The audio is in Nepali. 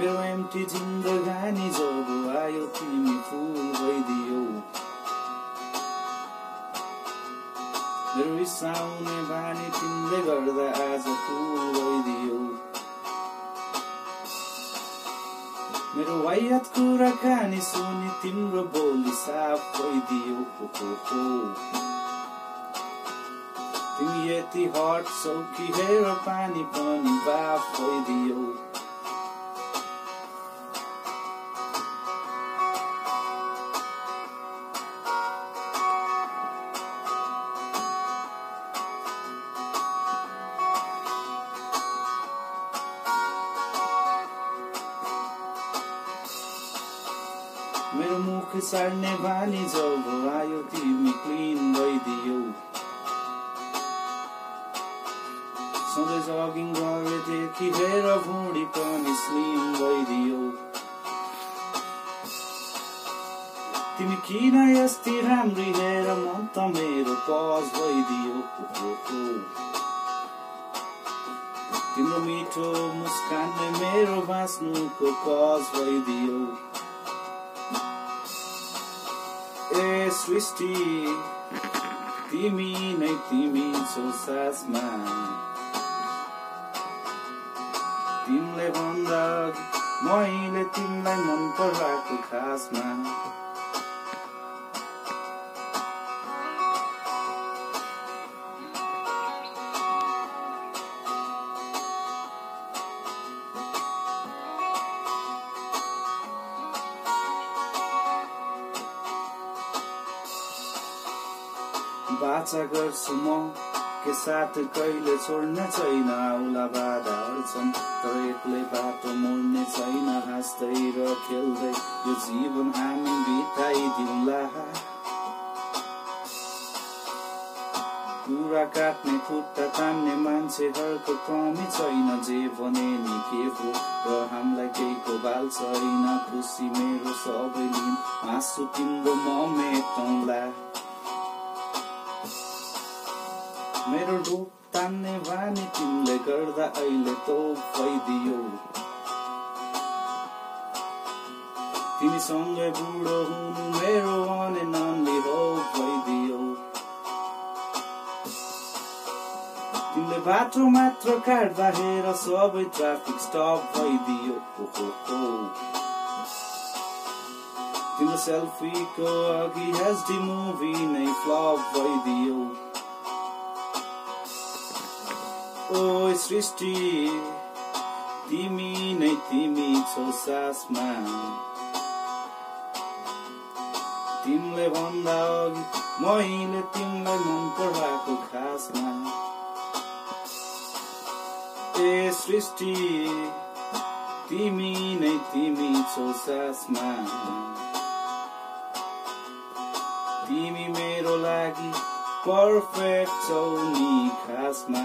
मेरो एम्टी जिन्दगानी जब आयो तिमी फुल भइदियो। मेरो रिसाउने बानी तिमीले गर्दा आज फुल भइदियो। मेरो वायत कुराकानी सुनि तिम्रो बोली साफ भइदियो। तिमी यति हट सौकी हेर पानी पनि बाफ भइदियो। मेरो मुख साड्ने बानी जब आयो तिमी क्लिन भइदियो। सधैँ जगिङ गरेदेखि हेर भुँडी पनि स्लिम भइदियो। तिमी किन यस्ती राम्री हेर मन त मेरो पज भइदियो। तिम्रो मिठो मुस्कानले मेरो बाँच्नुको कज भइदियो। सृष्टि। तिमी नै तिमी छौ सासमा। तिमीले भन्दा मैले तिमीलाई मन पराएको खासमा। बाचा गर्छु म के साथ कहिले छोड्ने छैन आउला बाधा अड्छन् तर एक्लै बाटो मोड्ने छैन हाँस्दै र खेल्दै। यो जीवन हामी बिताइदिउँला। कुरा काट्ने खुट्टा तान्ने मान्छेहरूको कमी छैन जे भने नि के हो। र हामीलाई केहीको बाल छैन खुसी मेरो सबै दिन। हाँसु तिम्रो म मेटौँला मेरो डोक तान्ने बानी तिमीले गर्दा अहिले तो भइदियो। तिमीसँगै बुढो हुनु मेरो अने नन्दी हो भइदियो। तिमीले बाटो मात्र काट्दा हेर सबै ट्राफिक स्टप भइदियो। तिम्रो सेल्फीको अघि एचडी मुभी नै फ्लप भइदियो। ओ सृष्टि तिमी नै तिमी छौ सासमा। तिमीले भन्दा अघि मैले तिमीलाई मन पराएको खासमा। ए सृष्टि तिमी नै तिमी छौ सासमा। तिमी मेरो लागि पर्फेक्ट छौ नि खासमा।